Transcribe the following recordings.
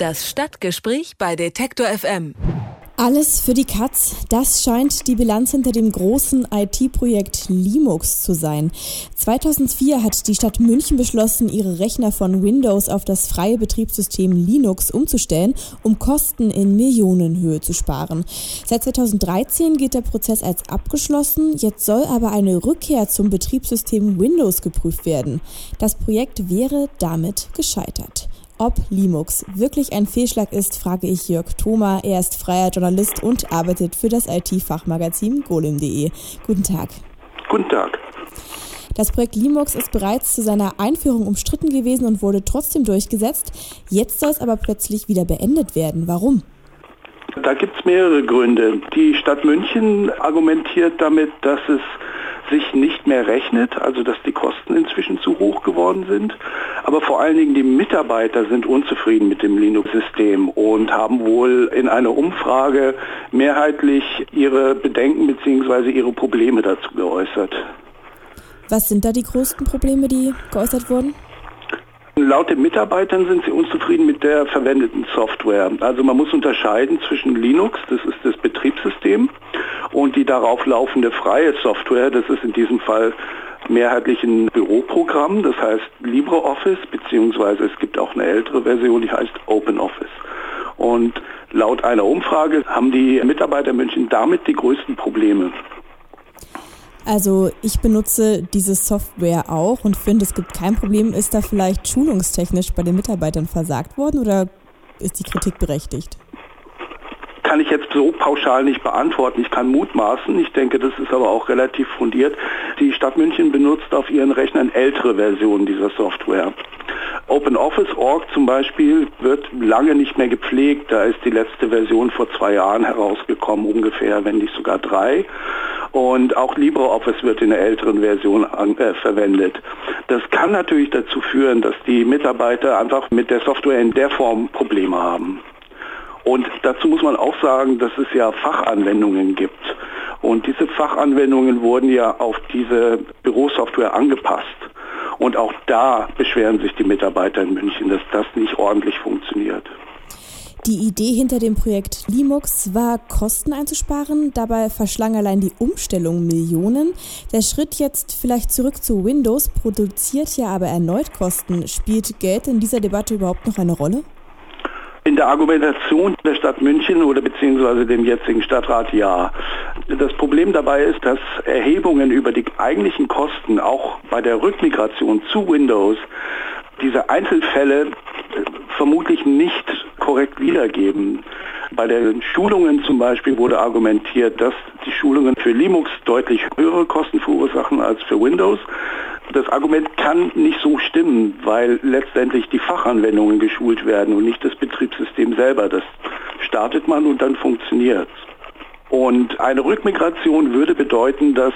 Das Stadtgespräch bei Detektor FM. Alles für die Katz, das scheint die Bilanz hinter dem großen IT-Projekt Linux zu sein. 2004 hat die Stadt München beschlossen, ihre Rechner von Windows auf das freie Betriebssystem Linux umzustellen, um Kosten in Millionenhöhe zu sparen. Seit 2013 geht der Prozess als abgeschlossen, jetzt soll aber eine Rückkehr zum Betriebssystem Windows geprüft werden. Das Projekt wäre damit gescheitert. Ob Linux wirklich ein Fehlschlag ist, frage ich Jörg Thoma. Er ist freier Journalist und arbeitet für das IT-Fachmagazin golem.de. Guten Tag. Guten Tag. Das Projekt Linux ist bereits zu seiner Einführung umstritten gewesen und wurde trotzdem durchgesetzt. Jetzt soll es aber plötzlich wieder beendet werden. Warum? Da gibt es mehrere Gründe. Die Stadt München argumentiert damit, dass es sich nicht mehr rechnet, also dass die Kosten inzwischen zu hoch geworden sind. Aber vor allen Dingen die Mitarbeiter sind unzufrieden mit dem Linux-System und haben wohl in einer Umfrage mehrheitlich ihre Bedenken bzw. ihre Probleme dazu geäußert. Was sind da die größten Probleme, die geäußert wurden? Laut den Mitarbeitern sind sie unzufrieden mit der verwendeten Software. Also man muss unterscheiden zwischen Linux, das ist das Betriebssystem, und die darauf laufende freie Software, das ist in diesem Fall mehrheitlich ein Büroprogramm, das heißt LibreOffice, beziehungsweise es gibt auch eine ältere Version, die heißt OpenOffice. Und laut einer Umfrage haben die Mitarbeiter in München damit die größten Probleme. Also ich benutze diese Software auch und finde, es gibt kein Problem. Ist da vielleicht schulungstechnisch bei den Mitarbeitern versagt worden oder ist die Kritik berechtigt? Kann ich jetzt so pauschal nicht beantworten. Ich kann mutmaßen. Ich denke, das ist aber auch relativ fundiert. Die Stadt München benutzt auf ihren Rechnern ältere Versionen dieser Software. OpenOffice.org zum Beispiel wird lange nicht mehr gepflegt. Da ist die letzte Version vor zwei Jahren herausgekommen, ungefähr, wenn nicht sogar drei. Und auch LibreOffice wird in der älteren Version an, äh, verwendet. Das kann natürlich dazu führen, dass die Mitarbeiter einfach mit der Software in der Form Probleme haben. Und dazu muss man auch sagen, dass es ja Fachanwendungen gibt. Und diese Fachanwendungen wurden ja auf diese Bürosoftware angepasst. Und auch da beschweren sich die Mitarbeiter in München, dass das nicht ordentlich funktioniert. Die Idee hinter dem Projekt Linux war, Kosten einzusparen. Dabei verschlang allein die Umstellung Millionen. Der Schritt jetzt vielleicht zurück zu Windows produziert ja aber erneut Kosten. Spielt Geld in dieser Debatte überhaupt noch eine Rolle? In der Argumentation der Stadt München oder beziehungsweise dem jetzigen Stadtrat ja. Das Problem dabei ist, dass Erhebungen über die eigentlichen Kosten auch bei der Rückmigration zu Windows diese Einzelfälle äh, vermutlich nicht korrekt wiedergeben. Bei den Schulungen zum Beispiel wurde argumentiert, dass die Schulungen für Linux deutlich höhere Kosten verursachen als für Windows. Das Argument kann nicht so stimmen, weil letztendlich die Fachanwendungen geschult werden und nicht das Betriebssystem selber. Das startet man und dann funktioniert Und eine Rückmigration würde bedeuten, dass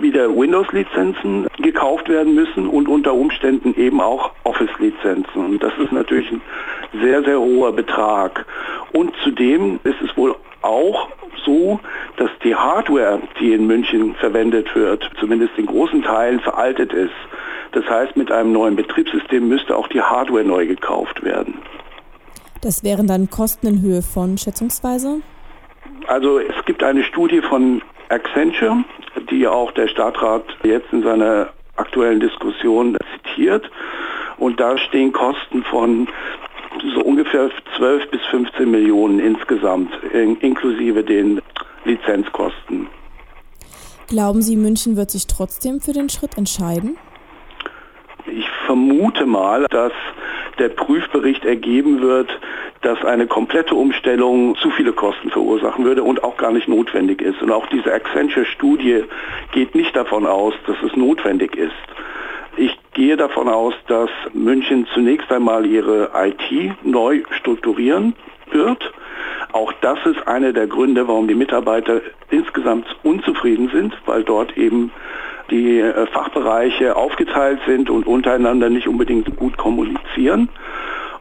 wieder Windows-Lizenzen gekauft werden müssen und unter Umständen eben auch Office-Lizenzen. Und das ist natürlich ein sehr, sehr hoher Betrag. Und zudem ist es wohl auch so, dass die Hardware, die in München verwendet wird, zumindest in großen Teilen veraltet ist. Das heißt, mit einem neuen Betriebssystem müsste auch die Hardware neu gekauft werden. Das wären dann Kosten in Höhe von schätzungsweise? Also es gibt eine Studie von Accenture, die auch der Stadtrat jetzt in seiner aktuellen Diskussion zitiert. Und da stehen Kosten von so ungefähr 12 bis 15 Millionen insgesamt, inklusive den Lizenzkosten. Glauben Sie, München wird sich trotzdem für den Schritt entscheiden? Ich vermute mal, dass der Prüfbericht ergeben wird, dass eine komplette Umstellung zu viele Kosten verursachen würde und auch gar nicht notwendig ist. Und auch diese Accenture-Studie geht nicht davon aus, dass es notwendig ist. Ich gehe davon aus, dass München zunächst einmal ihre IT neu strukturieren wird. Auch das ist einer der Gründe, warum die Mitarbeiter insgesamt unzufrieden sind, weil dort eben die äh, Fachbereiche aufgeteilt sind und untereinander nicht unbedingt gut kommunizieren.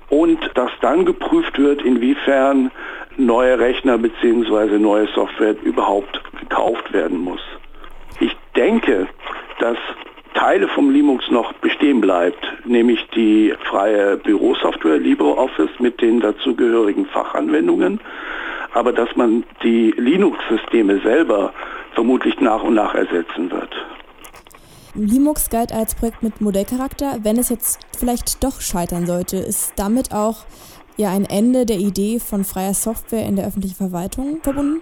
Und dass dann geprüft wird, inwiefern neue Rechner bzw. neue Software überhaupt gekauft werden muss. Ich denke, dass Teile vom Linux noch bestehen bleibt, nämlich die freie Bürosoftware LibreOffice mit den dazugehörigen Fachanwendungen, aber dass man die Linux-Systeme selber vermutlich nach und nach ersetzen wird. Linux galt als Projekt mit Modellcharakter. Wenn es jetzt vielleicht doch scheitern sollte, ist damit auch ja ein Ende der Idee von freier Software in der öffentlichen Verwaltung verbunden?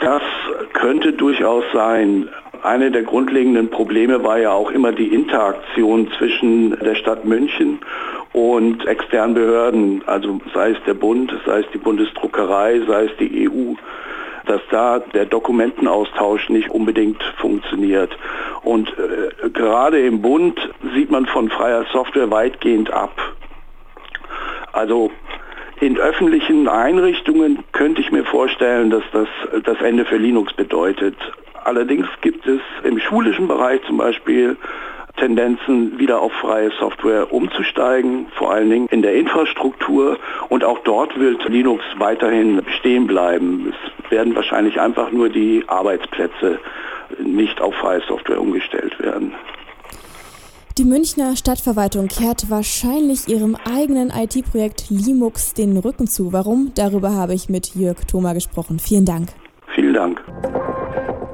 Das könnte durchaus sein. Eine der grundlegenden Probleme war ja auch immer die Interaktion zwischen der Stadt München und externen Behörden, also sei es der Bund, sei es die Bundesdruckerei, sei es die EU, dass da der Dokumentenaustausch nicht unbedingt funktioniert. Und äh, gerade im Bund sieht man von freier Software weitgehend ab. Also in öffentlichen Einrichtungen könnte ich mir vorstellen, dass das das Ende für Linux bedeutet. Allerdings gibt es im schulischen Bereich zum Beispiel Tendenzen, wieder auf freie Software umzusteigen, vor allen Dingen in der Infrastruktur. Und auch dort wird Linux weiterhin stehen bleiben. Es werden wahrscheinlich einfach nur die Arbeitsplätze nicht auf freie Software umgestellt werden. Die Münchner Stadtverwaltung kehrt wahrscheinlich ihrem eigenen IT-Projekt Limux den Rücken zu. Warum? Darüber habe ich mit Jörg Thoma gesprochen. Vielen Dank. Vielen Dank.